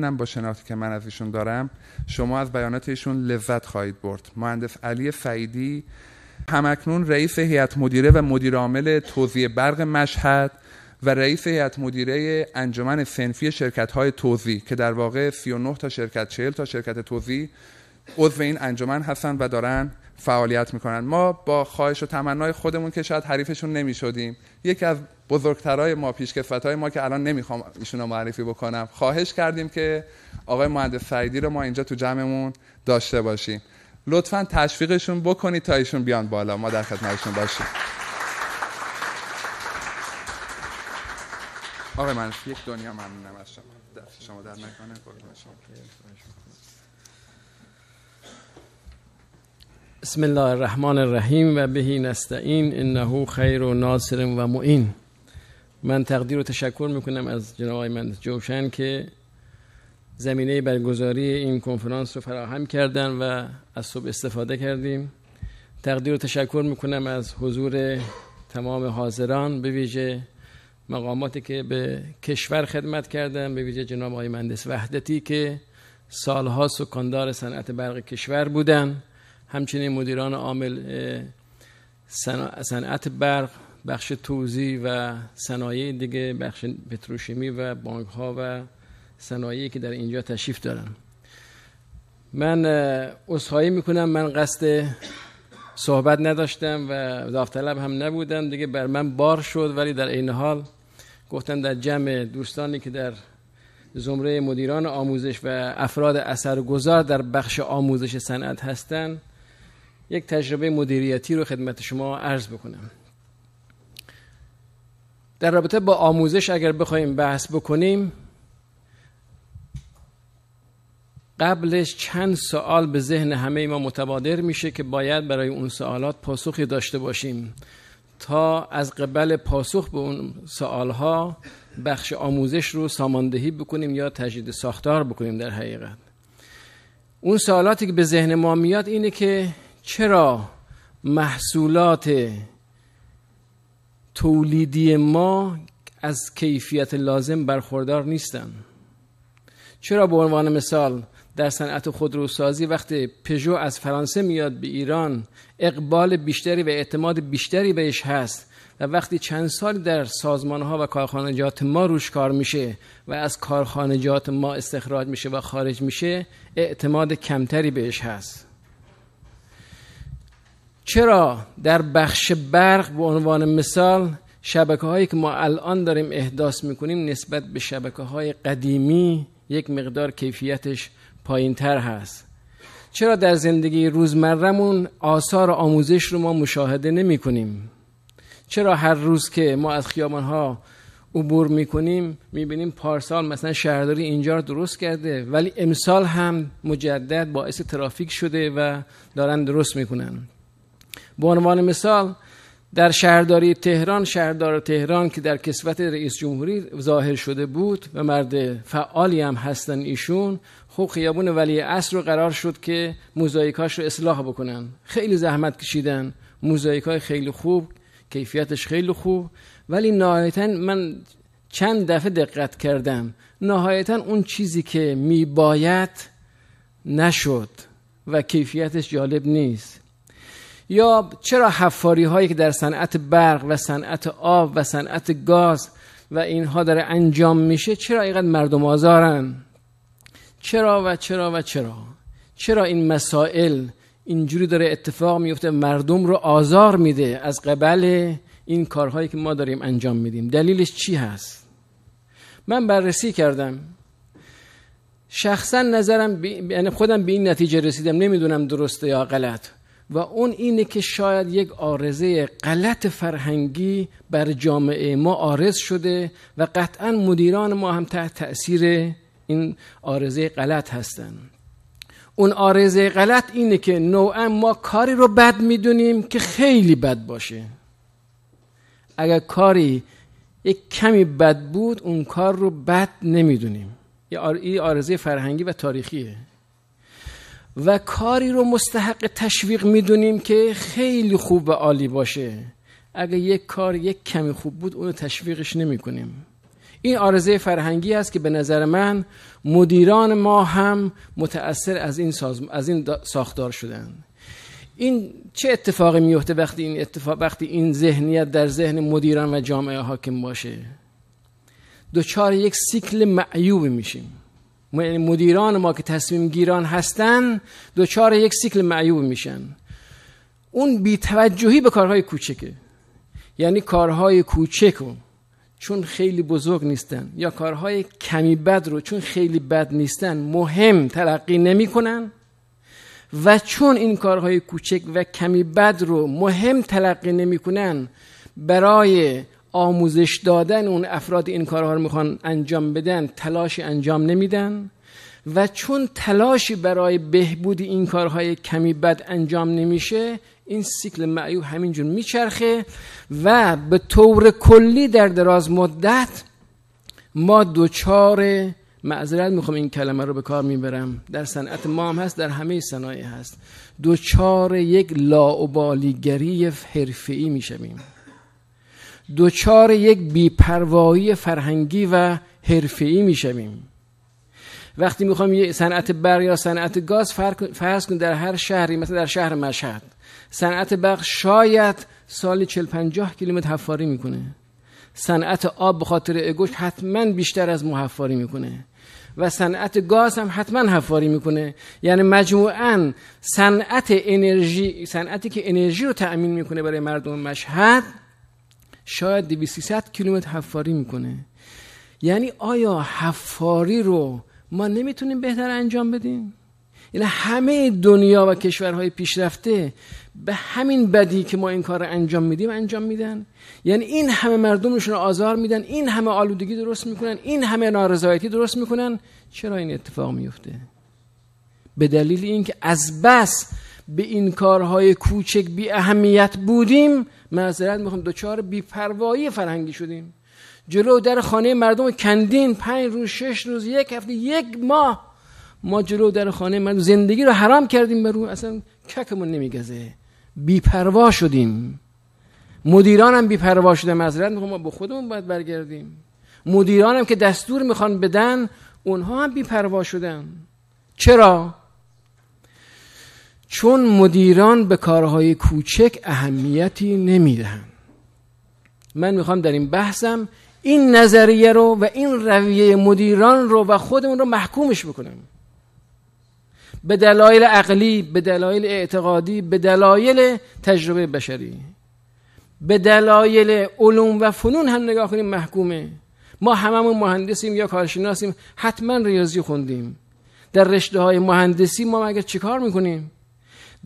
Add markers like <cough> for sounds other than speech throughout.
با شناختی که من از ایشون دارم شما از بیانات ایشون لذت خواهید برد. مهندس علی فعیدی همکنون رئیس هیئت مدیره و مدیر عامل توزیع برق مشهد و رئیس هیئت مدیره انجمن سنفی شرکت های توزیع که در واقع 39 تا شرکت 40 تا شرکت توزیع عضو این انجمن هستن و دارن فعالیت می‌کنن. ما با خواهش و تمنای خودمون که شاید حریفشون نمی‌شدیم یکی از بزرگترهای ما های ما که الان نمی‌خوام ایشون رو معرفی بکنم خواهش کردیم که آقای مهندس سعیدی رو ما اینجا تو جمعمون داشته باشیم. لطفا تشویقشون بکنید تا ایشون بیان بالا. ما در خدمتشون باشیم. آقای من یک دنیا ممنونم از شما. دست شما در نکنه بسم الله الرحمن الرحیم و بهی نستعین انه خیر و ناصر و معین. من تقدیر و تشکر می‌کنم از جناب آقای مهندس جوشن که زمینه برگزاری این کنفرانس رو فراهم کردن و از صبح استفاده کردیم. تقدیر و تشکر می‌کنم از حضور تمام حاضران به ویژه مقاماتی که به کشور خدمت کردن به ویژه جناب آقای مهندس وحدتی که سالها سکاندار صنعت برق کشور بودن. همچنین مدیران عامل صنعت برق بخش توزیع و صنایع دیگه بخش پتروشیمی و بانک ها و صنایعی که در اینجا تشریف دارن. من اصخایی می‌کنم. من قصد صحبت نداشتم و داوطلب هم نبودم. دیگه بر من بار شد ولی در این حال گفتم در جمع دوستانی که در زمره مدیران آموزش و افراد اثرگذار در بخش آموزش صنعت هستند یک تجربه مدیریتی رو خدمت شما عرض بکنم. در رابطه با آموزش اگر بخوایم بحث بکنیم قبلش چند سوال به ذهن همه ما متبادر میشه که باید برای اون سوالات پاسخی داشته باشیم تا از قبل پاسخ به اون سوالها بخش آموزش رو ساماندهی بکنیم یا تجدید ساختار بکنیم در حقیقت. اون سوالاتی که به ذهن ما میاد اینه که چرا محصولات تولیدی ما از کیفیت لازم برخوردار نیستن. چرا به عنوان مثال در صنعت خودروسازی وقتی پژو از فرانسه میاد به ایران اقبال بیشتری و اعتماد بیشتری بهش هست و وقتی چند سال در سازمان ها و کارخانجات ما روش کار میشه و از کارخانجات ما استخراج میشه و خارج میشه اعتماد کمتری بهش هست. چرا در بخش برق به عنوان مثال شبکه هایی که ما الان داریم احداث می‌کنیم نسبت به شبکه های قدیمی یک مقدار کیفیتش پایین تر هست. چرا در زندگی روزمرمون آثار آموزش رو ما مشاهده نمی کنیم چرا هر روز که ما از خیابان ها عبور می‌کنیم می‌بینیم پارسال مثلا شهرداری اینجا رو درست کرده ولی امسال هم مجدد باعث ترافیک شده و دارن درست می‌کنن؟ به عنوان مثال در شهرداری تهران شهردار تهران که در کسوت رئیس جمهوری ظاهر شده بود و مرد فعالی هم هستن ایشون خب خیابون ولی اصر رو قرار شد که موزاییکاش رو اصلاح بکنن. خیلی زحمت کشیدن. موزاییکای خیلی خوب کیفیتش خیلی خوب. ولی نهایتا من چند دفعه دقت کردم. نهایتا اون چیزی که میباید نشد و کیفیتش جالب نیست. یا چرا حفاری هایی که در صنعت برق و صنعت آب و صنعت گاز و اینها داره انجام میشه چرا اینقدر مردم آزارن؟ چرا و چرا و چرا؟ چرا این مسائل اینجوری داره اتفاق میفته؟ مردم رو آزار میده از قبل این کارهایی که ما داریم انجام میدیم. دلیلش چی هست؟ من بررسی کردم. شخصا نظرم یعنی خودم به این نتیجه رسیدم. نمی‌دونم درسته یا غلط. و اون اینه که شاید یک آرزه غلط فرهنگی بر جامعه ما آرز شده و قطعا مدیران ما هم تحت تأثیر این آرزه غلط هستن. اون آرزه غلط اینه که نوعا ما کاری رو بد می‌دونیم که خیلی بد باشه. اگر کاری یک کمی بد بود اون کار رو بد نمی‌دونیم. یه آرزه فرهنگی و تاریخیه. و کاری رو مستحق تشویق می‌دونیم که خیلی خوب و عالی باشه. اگه یک کار یک کمی خوب بود اونو تشویقش نمی کنیم این آرزه فرهنگی است که به نظر من مدیران ما هم متأثر از این, از این ساختار شدن. این چه اتفاقی میفته وقتی این اتفاق وقتی این ذهنیت در ذهن مدیران و جامعه حاکم باشه؟ دوچار یک سیکل معیوب میشیم. مدیران ما که تصمیم گیران هستن دوچار یک سیکل معیوب میشن. اون بیتوجهی به کارهای کوچکه. یعنی کارهای کوچک رو چون خیلی بزرگ نیستن یا کارهای کمی بد رو چون خیلی بد نیستن مهم تلقی نمی‌کنن و چون این کارهای کوچک و کمی بد رو مهم تلقی نمی‌کنن برای آموزش دادن اون افراد این کارها رو می‌خوان انجام بدن تلاشی انجام نمیدن و چون تلاشی برای بهبود این کارهای کمی بد انجام نمیشه این سیکل معیوب همینجور میچرخه و به طور کلی در دراز مدت ما دوچار معذرت می‌خوام این کلمه رو به کار می‌برم. در صنعت ما هم هست در همه صنایع هست. دوچار یک لاعبالیگری حرفه‌ای می‌شویم. دوچار یک بیپروایی فرهنگی و حرفه‌ای می‌شویم. وقتی می‌خوام یه صنعت برق یا صنعت گاز فرض کن در هر شهری مثل در شهر مشهد صنعت برق شاید سال 40 50 کیلومتر حفاری می‌کنه. صنعت آب به خاطر اگوش حتما بیشتر از مو حفاری می‌کنه. و صنعت گاز هم حتما حفاری می‌کنه. یعنی مجموعا صنعت انرژی صنعتی که انرژی رو تأمین می‌کنه برای مردم مشهد شاید 200 کیلومتر حفاری می‌کنه. یعنی آیا حفاری رو ما نمی‌تونیم بهتر انجام بدیم؟ یعنی همه دنیا و کشورهای پیشرفته به همین بدی که ما این کار رو انجام میدیم انجام میدن. یعنی این همه مردمشون آزار میدن این همه آلودگی درست می‌کنن این همه نارضایتی درست می‌کنن. چرا این اتفاق میفته به دلیل اینکه از بس به این کارهای کوچک بی اهمیت بودیم معذرت می‌خوام. دوچار بیپروایی فرهنگی شدیم. جلو در خانه مردم کندین پنج روز شش روز یک هفته یک ماه ما جلو در خانه مردم زندگی رو حرام کردیم بر رو. اصلا ککمون نمیگزه. بیپروا شدیم. مدیران هم بیپروا شده معذرت می‌خوام. ما به خودمون باید برگردیم. مدیران هم که دستور می‌خوان بدن اونها هم بیپروا شدن. چرا؟ چون مدیران به کارهای کوچک اهمیتی نمی‌دهن من می‌خوام در این بحثم این نظریه رو و این رویه مدیران رو و خودمون رو محکومش بکنم. به دلایل عقلی به دلایل اعتقادی به دلایل تجربه بشری. به دلایل علوم و فنون هم نگاه کنیم محکومه. ما هممون مهندسیم یا کارشناسیم حتما ریاضی خوندیم. در رشته های مهندسی ما مگر چیکار می‌کنیم؟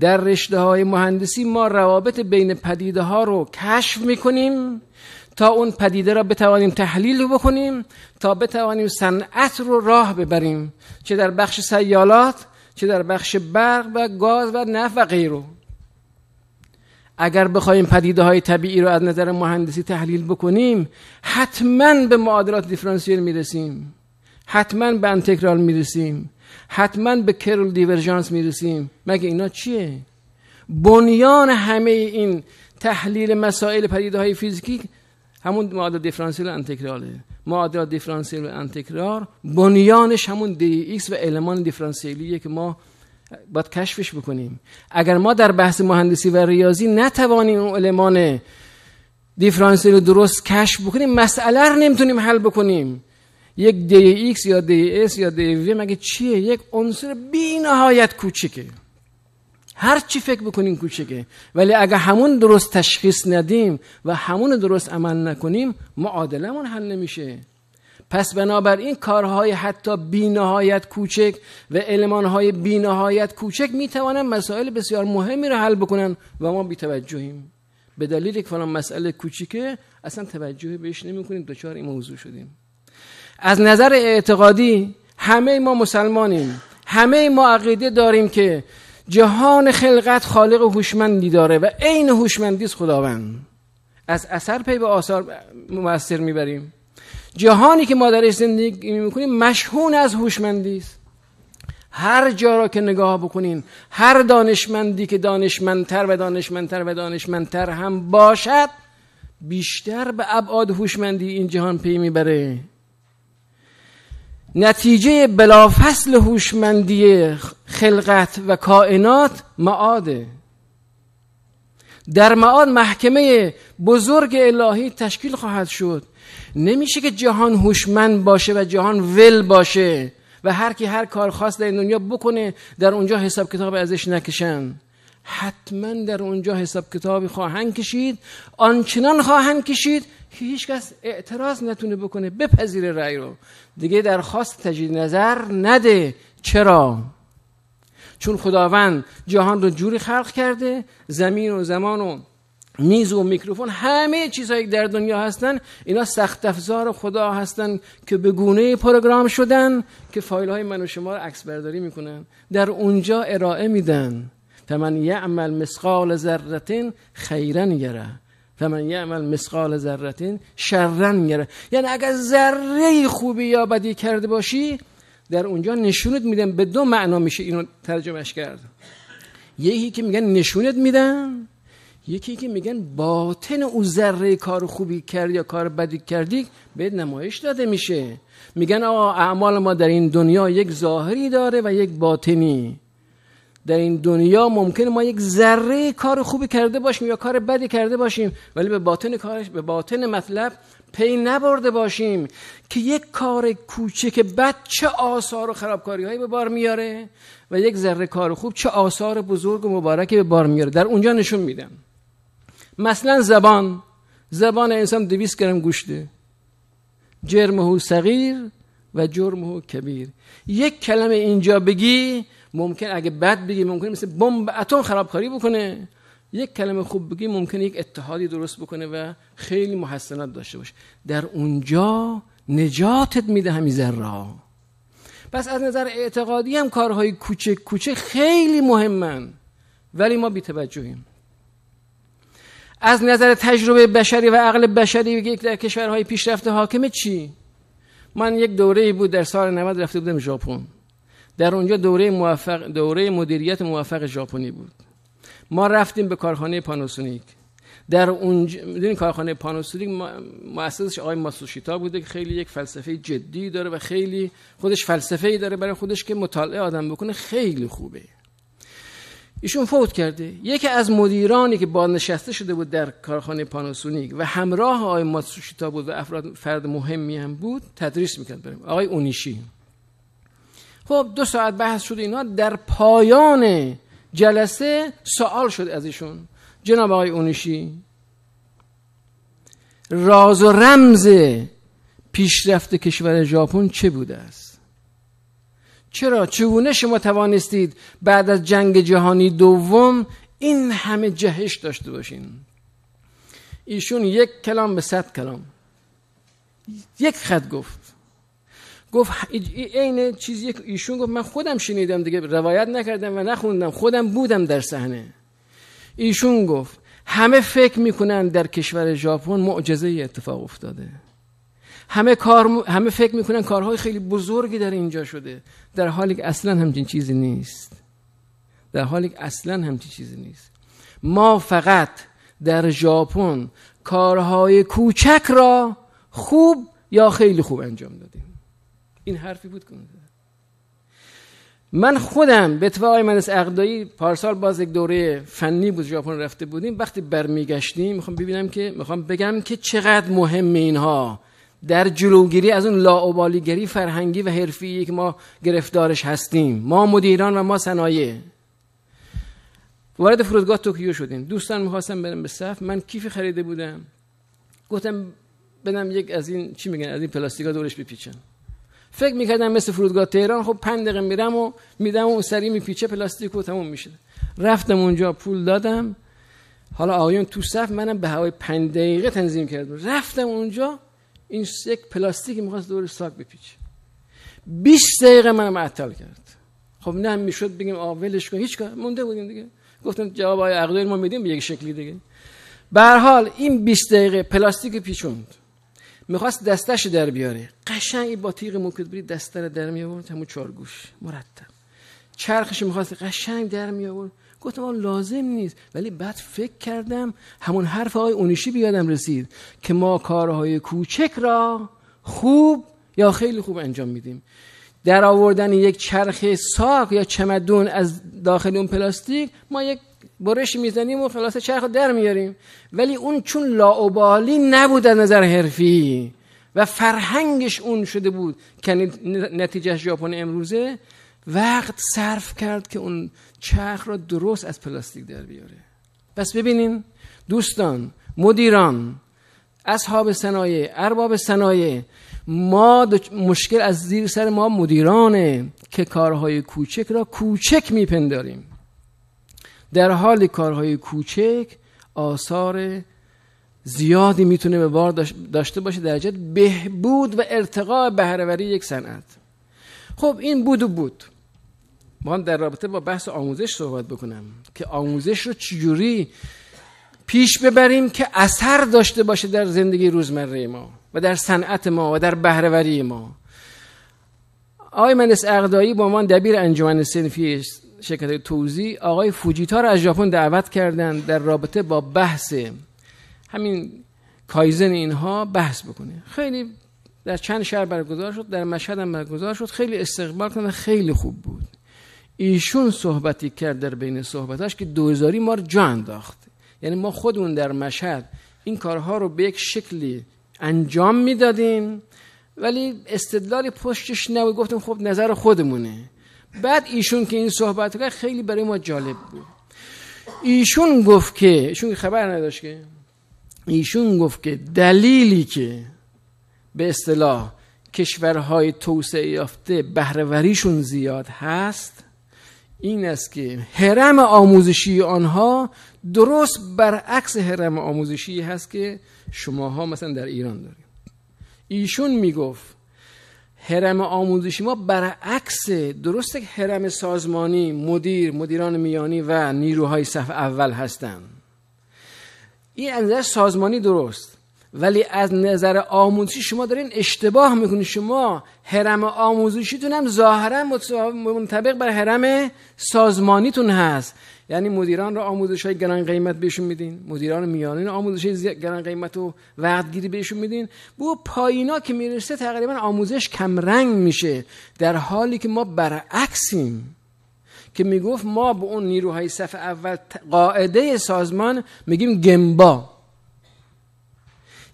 در رشته های مهندسی ما روابط بین پدیده ها رو کشف می‌کنیم تا اون پدیده را بتوانیم تحلیل بکنیم تا بتوانیم صنعت رو راه ببریم چه در بخش سیالات چه در بخش برق و گاز و نفت و غیره. اگر بخوایم پدیده های طبیعی رو از نظر مهندسی تحلیل بکنیم حتما به معادلات دیفرانسیل می‌رسیم حتما به انتگرال می‌رسیم. حتما به کرل دیورژانس می‌رسیم. مگه اینا چیه؟ بنیان همه این تحلیل مسائل پدیده های فیزیکی همون معادله دیفرانسیل انتگراله معادله دیفرانسیل و انتگرال بنیانش همون dx و المان دیفرانسیلیه که ما باید کشفش بکنیم. اگر ما در بحث مهندسی و ریاضی نتوانیم اون المان دیفرانسیل درست کشف بکنیم مسئله رو نمی‌تونیم حل بکنیم. یک dx یا ds یا dv مگه چیه؟ یک عنصر بی نهایت کوچکه هر چی فکر بکنیم کوچکه ولی اگه همون درست تشخیص ندیم و همون درست عمل نکنیم معادلمون حل نمیشه. پس بنابراین کارهای حتی بینهایت کوچک و المانهای بینهایت کوچک می‌توانن مسائل بسیار مهمی رو حل بکنن و ما بیتوجهیم. به دلیل که فلان مسئله کوچیکه اصلا توجهی بهش نمی‌کنیم. دچار این موضوع شدیم. از نظر اعتقادی همه ما مسلمانیم. همه ما عقیده داریم که جهان خلقت خالق هوشمندی داره و عین هوشمندی است خداوند. از اثر پی به آثار موثر می‌بریم. جهانی که ما درش زندگی می‌کنیم مشهون از هوشمندی است. هر جا را که نگاه بکنین هر دانشمندی که دانشمندتر و دانشمندتر و دانشمندتر هم باشد بیشتر به ابعاد هوشمندی این جهان پی می‌بره. نتیجه بلافصل هوشمندی خلقت و کائنات معاده. در معاد محکمه بزرگ الهی تشکیل خواهد شد. نمیشه که جهان هوشمند باشه و جهان ول باشه و هر کی هر کار خاص در دنیا بکنه در اونجا حساب کتاب ازش نکشن. حتما در اونجا حساب کتابی خواهند کشید. آنچنان خواهند کشید که هیچ کس اعتراض نتونه بکنه بپذیر رأی رو. دیگه درخواست تجدید نظر نده. چرا؟ چون خداوند جهان رو جوری خلق کرده زمین و زمان و میز و میکروفون همه چیزهایی در دنیا هستن اینا سخت افزار خدا هستن که به گونه پروگرام شدن که فایل های من و شما رو عکس برداری می‌کنن. در اونجا ارائه میدن. فمن یعمل مسقال ذره خیرا یره. فمن یعمل مسقال ذره شرا یره یعنی اگر ذره خوبی یا بدی کرده باشی در اونجا نشونت میدن. به دو معنا میشه اینو ترجمهش کرد. یکی که میگن نشونت میدن یکی که میگن باطن او ذره کار خوبی کردی یا کار بدی کردی به نمایش داده میشه. میگن آقا اعمال ما در این دنیا یک ظاهری داره و یک باطنی. در این دنیا ممکنه ما یک ذره کار خوبی کرده باشیم یا کار بدی کرده باشیم ولی به باطن کارش به باطن مطلب پی نبرده باشیم که یک کار کوچک بد چه آثار و خرابکاری هایی به بار میاره و یک ذره کار خوب چه آثار بزرگ و مبارکی به بار میاره. در اونجا نشون میدم. مثلا زبان. زبان انسان دویست گرم گوشته. جرمه صغیر و جرمه کبیر. یک کلمه اینجا بگی ممکن اگه بد بگی ممکن مثل بمب اتم خرابکاری بکنه. یک کلمه خوب بگی ممکنه یک اتحادی درست بکنه و خیلی محسنات داشته باشه. در اونجا نجاتت میده همین ذره. پس از نظر اعتقادی هم کارهای کوچک کوچک خیلی مهمن. ولی ما بی توجهیم از نظر تجربه بشری و عقل بشری در کشورهای پیشرفته حاکمه چی؟ من یک دوره بود در سال 90 رفته بودم ژاپن. در اونجا دوره موفق دوره مدیریت موفق ژاپنی بود. ما رفتیم به کارخانه پاناسونیک. در اونجا این کارخانه پاناسونیک مؤسسش آقای ماسوشیتا بوده که خیلی یک فلسفه جدی داره و خیلی خودش فلسفه ای داره برای خودش که مطالعه آدم بکنه خیلی خوبه. ایشون فوت کرده. یکی از مدیرانی که بازنشسته شده بود در کارخانه پاناسونیک و همراه آقای ماسوشیتا بود و افراد فرد مهمی هم بود تدریس می‌کرد بریم. آقای اونیشی. خب دو ساعت بحث شده اینا. در پایان جلسه سوال شد از ایشون. جناب آقای اونیشی راز و رمز پیشرفت کشور ژاپن چه بوده است؟ چرا؟ چگونه شما توانستید بعد از جنگ جهانی دوم این همه جهش داشته باشین؟ ایشون یک کلام به صد کلام. یک خط گفت. گفت عین چیزی ایشون گفت من خودم شنیدم دیگه روایت نکردم و نخوندم خودم بودم در صحنه. ایشون گفت همه فکر می‌کنن در کشور ژاپن معجزه اتفاق افتاده. همه کار همه فکر می‌کنن کارهای خیلی بزرگی در اینجا شده. در حالی که اصلا همچین چیزی نیست. در حالی که اصلا همچین چیزی نیست. ما فقط در ژاپن کارهای کوچک را خوب یا خیلی خوب انجام دادیم. این حرفی بود که من خودم به اتفاق آقای مهندس اقدایی پارسال باز یک دوره فنی بود ژاپن رفته بودیم. وقتی برمیگشتیم می‌خوام ببینم که می‌خوام بگم که چقدر مهم اینها. در جلوگیری از اون لاعبالیگری فرهنگی و حرفی که ما گرفتارش هستیم. ما مدیران و ما صنایع. وارد فرودگاه توکیو شدیم. دوستان می‌خواستم برم به صف. من کیفی خریده بودم. گفتم بدم یک از این چی میگن؟ از این پلاستیکا دورش بپیچن فکر می‌کردم مثل فرودگاه تهران. خب پنج دقیقه میرم و میدم و سری میپیچه پلاستیک و تموم میشه. رفتم اونجا پول دادم. حالا آقایون تو صف منم به هوای پنج دقیقه تنظیم کردم. رفتم اونجا. این یک پلاستیک می‌خواست دور ساک بپیچه. 20 دقیقه منم معطل کرد. خب نه می‌شد بگیم آولش کن. هیچ کار مونده بودیم دیگه. گفتم جواب های عقدای ما میدیم به یک شکلی دیگه. به حال این 20 دقیقه پلاستیک پیچوند. می‌خواست دستش در بیاره. قشنگ با تیغ موکدبری دسته در می آورد همون چارگوش مرتب. چرخش می‌خواست قشنگ در می آورد گفتم آن لازم نیست. ولی بعد فکر کردم همون حرف های اونیشی بیادم رسید که ما کارهای کوچک را خوب یا خیلی خوب انجام میدیم. در آوردن یک چرخ ساک یا چمدون از داخل اون پلاستیک ما یک برش می‌زنیم و خلاص چرخ در میاریم. ولی اون چون لاوبالی نبود از نظر حرفی و فرهنگش اون شده بود که نتیجه ژاپن امروزه وقت صرف کرد که اون چرخ را درست از پلاستیک در بیاره. پس ببینین دوستان مدیران اصحاب صنایع ارباب صنایع ما مشکل از زیر سر ما مدیرانه که کارهای کوچک را کوچک میپنداریم. در حال کارهای کوچک آثار زیادی می‌تونه به بار داشته باشه در بهبود و ارتقاء بهرهوری یک صنعت. خب این بود و بود. هم در رابطه با بحث آموزش صحبت بکنم که آموزش رو چجوری پیش ببریم که اثر داشته باشه در زندگی روزمره ما و در صنعت ما و در بهرهوری ما. آقای مهندس اقدایی با من دبیر انجمن سنفی شرکت توزی آقای فوجیتا رو از ژاپن دعوت کردن در رابطه با بحث همین کایزن اینها بحث بکنه. خیلی در چند شهر برگزار شد در مشهد هم برگزار شد خیلی استقبال کنه خیلی خوب بود. ایشون صحبتی کرد در بین صحبتاش که دوزاری ما رو جا انداخت یعنی ما خودمون در مشهد این کارها رو به یک شکلی انجام می‌دادیم ولی استدلال پشتش نبود. گفتم خب نظر خودمونه. بعد ایشون که این صحبت کرد خیلی برای ما جالب بود. ایشون گفت که ایشون خبر نداشت که ایشون گفت که دلیلی که به اصطلاح کشورهای توسعه یافته بهرهوریشون زیاد هست این است که حرم آموزشی آنها درست برعکس حرم آموزشی هست که شماها مثلا در ایران داریم. ایشون می‌گفت حرم آموزشی ما برعکس درسته که حرم سازمانی مدیر مدیران میانی و نیروهای صف اول هستند این از سازمانی درست. ولی از نظر آموزشی شما دارین اشتباه می‌کنید شما حرم آموزشیتون هم ظاهرا منطبق بر حرم سازمانیتون هست. یعنی مدیران را آموزش های گران قیمت بهشون میدین. مدیران میانین آموزش های گران قیمت و وقتگیری بهشون میدین. بو پایینا که می‌رسه تقریبا آموزش کمرنگ میشه. در حالی که ما برعکسیم. که می‌گفت ما به اون نیروهای صف اول قاعده سازمان میگیم گمبا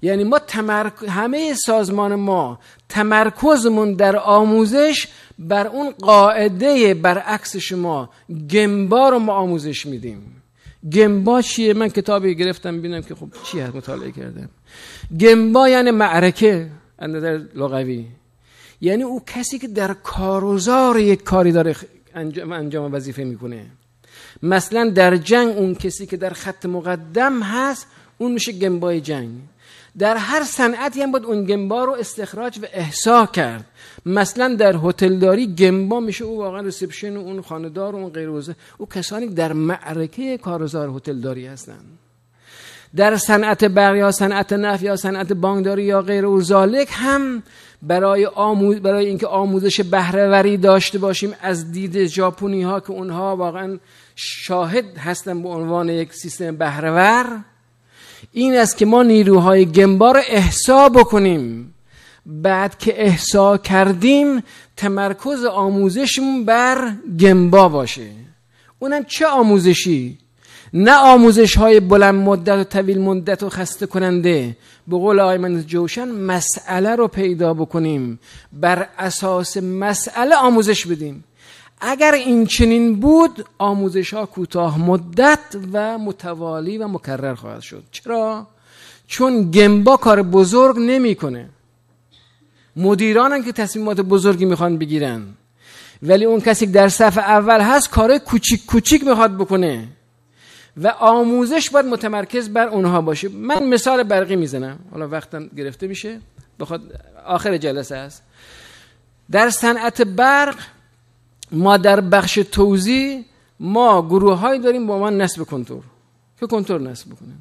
یعنی ما تمرک... همه سازمان ما تمرکزمون در آموزش بر اون قاعده برعکس شما. گمبا رو ما آموزش میدیم. گمبا چیه؟ من کتابی گرفتم ببینم که خب چی هست مطالعه کردم. گمبا یعنی معرکه نظر لغوی. یعنی او کسی که در کاروزار یک کاری داره انجام, وظیفه می‌کنه. مثلا در جنگ اون کسی که در خط مقدم هست اون میشه گمبای جنگ. در هر صنعتی هم باید اون گمبا رو استخراج و احسا کرد. مثلا در هتلداری گمبا میشه او واقعا ریسپشن و اون خاندار و اون غیر او کسانی در معرکه کارزار هتلداری هستند در صنعت برق یا صنعت نفت یا صنعت بانکداری یا غیر و هم برای آموز برای اینکه آموزش بهرهوری داشته باشیم از دید ژاپنی ها که اونها واقعا شاهد هستن به عنوان یک سیستم بهرهور این است که ما نیروهای گنبا رو احسا بکنیم. بعد که احسا کردیم تمرکز آموزشمون بر گنبا باشه. اونم چه آموزشی؟ نه آموزش های بلند مدت و طویل مدت و خسته کننده به قول آقای من جوشن مسئله رو پیدا بکنیم. بر اساس مسئله آموزش بدیم. اگر این چنین بود آموزش ها کوتاه مدت و متوالی و مکرر خواهد شد. چرا؟ چون گمبا کار بزرگ نمی‌کنه. مدیرانن که تصمیمات بزرگی می‌خوان بگیرن. ولی اون کسی که در صف اول هست کار کوچیک کوچیک می‌خواد بکنه. و آموزش باید متمرکز بر اونها باشه. من مثال برقی می‌زنم. حالا وقتم گرفته میشه. بخواد آخر جلسه است. در صنعت برق ما در بخش توزیع ما گروه های داریم با من نصب کنتور که کنتور نصب بکنن.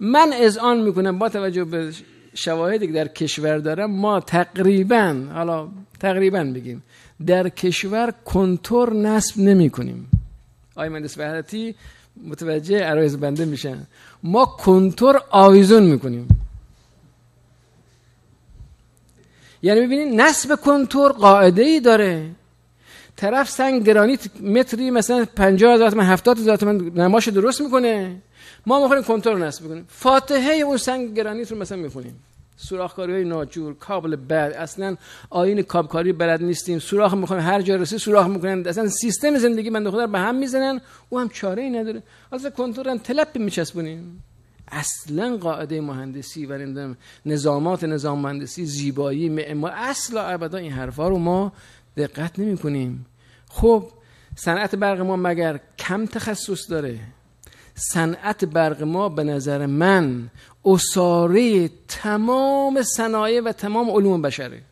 من از آن می‌کنم با توجه به شواهدی که در کشور دارم ما تقریبا حالا تقریبا بگیم در کشور کنتور نصب نمی کنیم آی مهندس وحدتی متوجه عرایز بنده میشن. ما کنتور آویزون می‌کنیم. یعنی ببینید نصب کنتور قاعده ای داره. طرف سنگ گرانیت متری مثلا 50 هزار تومن 70 هزار تومن نماش درست می‌کنه. ما می‌خوایم کنتور نصب کنیم فاتحه اون سنگ گرانیت رو مثلا می‌خونیم. سوراخکاری های ناجور کابل بد اصلا آین کابکاری بلد نیستیم. سوراخ می‌خوایم هر جا رسید سوراخ می‌کنن. اصلا سیستم زندگی بنده خدا به هم می‌زنن. او هم چاره ای نداره. حالا کنتور هم تلپ میچسبونیم. اصلا قاعده مهندسی و نظامات نظام مهندسی زیبایی معمار اصلا ابدا این حرفا رو ما دقت نمی کنیم خب صنعت برق ما مگر کم تخصص داره؟ صنعت برق ما به نظر من اصاره تمام صنایع و تمام علوم بشره.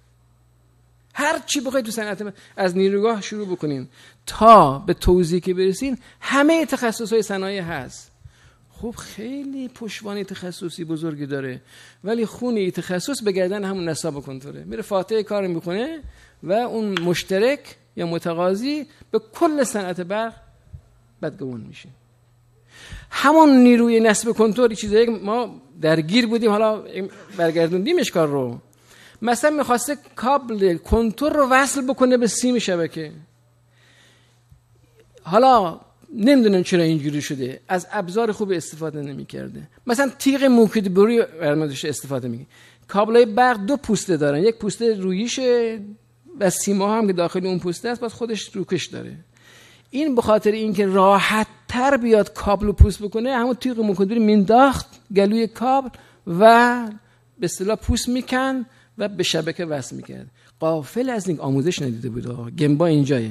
هر چی بخواید تو صنعت از نیروگاه شروع بکنین تا به توضیح که برسین همه تخصص های صنایع هست. خب خیلی پشوانی تخصصی بزرگی داره. ولی خونی تخصص به گردن همون نصاب کنتوره. میره فاتحه کار می‌کنه و اون مشترک یا متقاضی به کل صنعت برق بدگمون میشه. همون نیروی نصب کنتور چیزایی ما درگیر بودیم حالا برگردوندیمش کار رو. مثلا می‌خواسته کابل کنتور رو وصل بکنه به سیم شبکه. حالا نمی‌دونم چرا اینجوری شده. از ابزار خوب استفاده نمی‌کرده. مثلا تیغ موکید بروی برنامه‌اش استفاده میگه کابل های برق دو پوسته دارن. یک پوسته رویشه و سیما هم که داخل اون پوسته است باز خودش روکش داره. این به خاطر اینکه راحت تر بیاد کابل رو پوست بکنه همون تیغ موکید مینداخت گلوی کابل و به اصطلاح پوست میکن و به شبکه وصل می‌کرد. قافل از این آموزش ندیده بود گمبا اینجایه.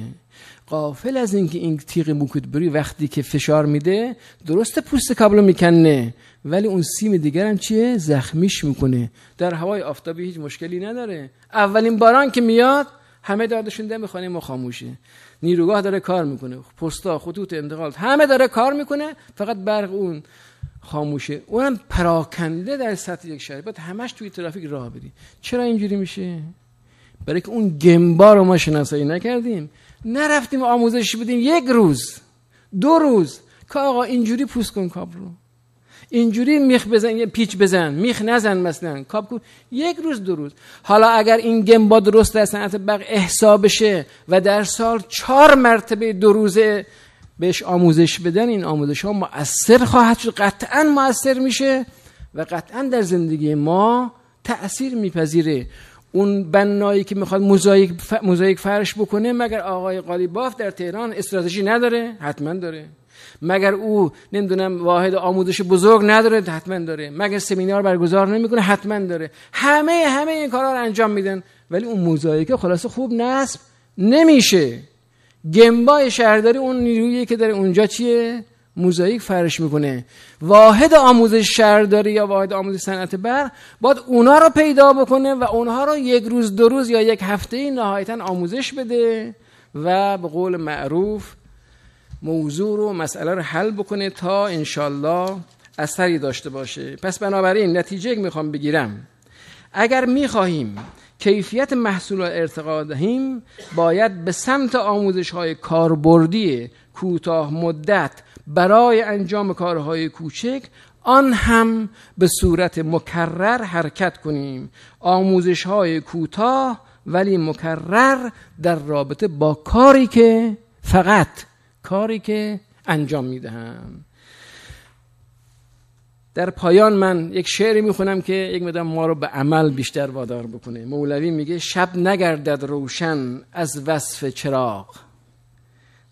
قافل از اینکه این تیغ موکودبری وقتی که فشار میده درست پوست کابل می‌کنه ولی اون سیم دیگر هم چیه؟ زخمیش می‌کنه. در هوای آفتابی هیچ مشکلی نداره. اولین باران که میاد همه دادشون دم خانه ما خاموشه نیروگاه داره کار می‌کنه پستا خطوط انتقال همه داره کار می‌کنه فقط برق اون خاموشه. اونم پراکنده در سطح یک شهر. باید همش توی ترافیک راه بری چرا اینجوری میشه؟ برای که اون گمبا رو ما شناسایی نکردیم. نرفتیم آموزش بدیم. یک روز دو روز که آقا اینجوری پوست کن کاب رو. اینجوری میخ بزن پیچ بزن میخ نزن مثلا. کاب کن یک روز دو روز. حالا اگر این گمبا درست در صنعت برق احسا بشه و در سال چهار مرتبه دو روزه بهش آموزش بدن این آموزش ها مؤثر خواهد شد. قطعا مؤثر میشه و قطعا در زندگی ما تأثیر میپذیره. اون بنایی که می‌خواد موزاییک فرش بکنه مگر آقای قالیباف در تهران استراتژی نداره؟ حتما داره. مگر او نمی‌دونم واحد آموزش بزرگ نداره حتما داره. مگر سمینار برگزار نمی‌کنه حتما داره. همه همه این کارا رو انجام میدن. ولی اون موزاییک خلاصه خوب نصب نمیشه. گمبای شهرداری اون نیرویی که در اونجا چیه؟ موزاییک فرش می‌کنه. واحد آموزش شهرداری یا واحد آموزش صنعت بر باید اونا رو پیدا بکنه و اونها رو یک روز دو روز یا یک هفته نهایتا آموزش بده و به قول معروف موضوع رو مسئله رو حل بکنه تا انشالله اثری داشته باشه. پس بنابراین نتیجه می‌خوام بگیرم. اگر می‌خواهیم کیفیت محصول ارتقا دهیم باید به سمت آموزش های کاربردی کوتاه مدت برای انجام کارهای کوچک آن هم به صورت مکرر حرکت کنیم. آموزش های کوتاه ولی مکرر در رابطه با کاری که فقط کاری که انجام می‌دهم. در پایان من یک شعری می‌خونم که یک مدام ما رو به عمل بیشتر وادار بکنه. مولوی میگه شب نگردد روشن از وصف چراغ.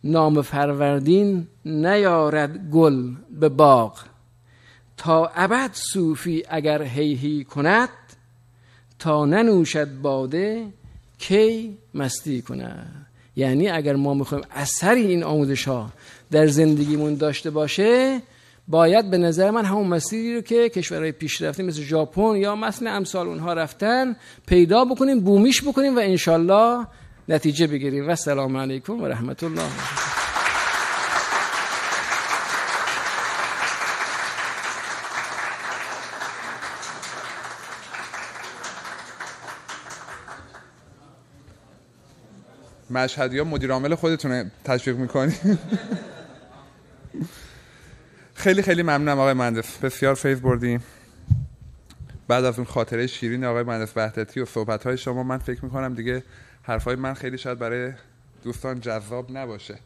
نام فروردین نیارد گل به باغ. تا ابد صوفی اگر هیهی کند تا ننوشد باده کی مستی کند. یعنی اگر ما می‌خوایم اثری این آموزش ها در زندگیمون داشته باشه باید به نظر من همون مسیری رو که کشورهای پیشرفته مثل ژاپن یا مثل امثال اونها رفتن پیدا بکنیم بومیش بکنیم و انشالله نتیجه بگیریم. و سلام علیکم و رحمت الله. مشهدی ها مدیر عامل خودتونه تشویق می‌کنی. <laughs> خیلی خیلی ممنونم آقای مهندس. بسیار فیض بردیم بعد از اون خاطره شیرین آقای مهندس وحدتی و صحبت های شما من فکر می‌کنم دیگه حرفای من خیلی شاید برای دوستان جذاب نباشه.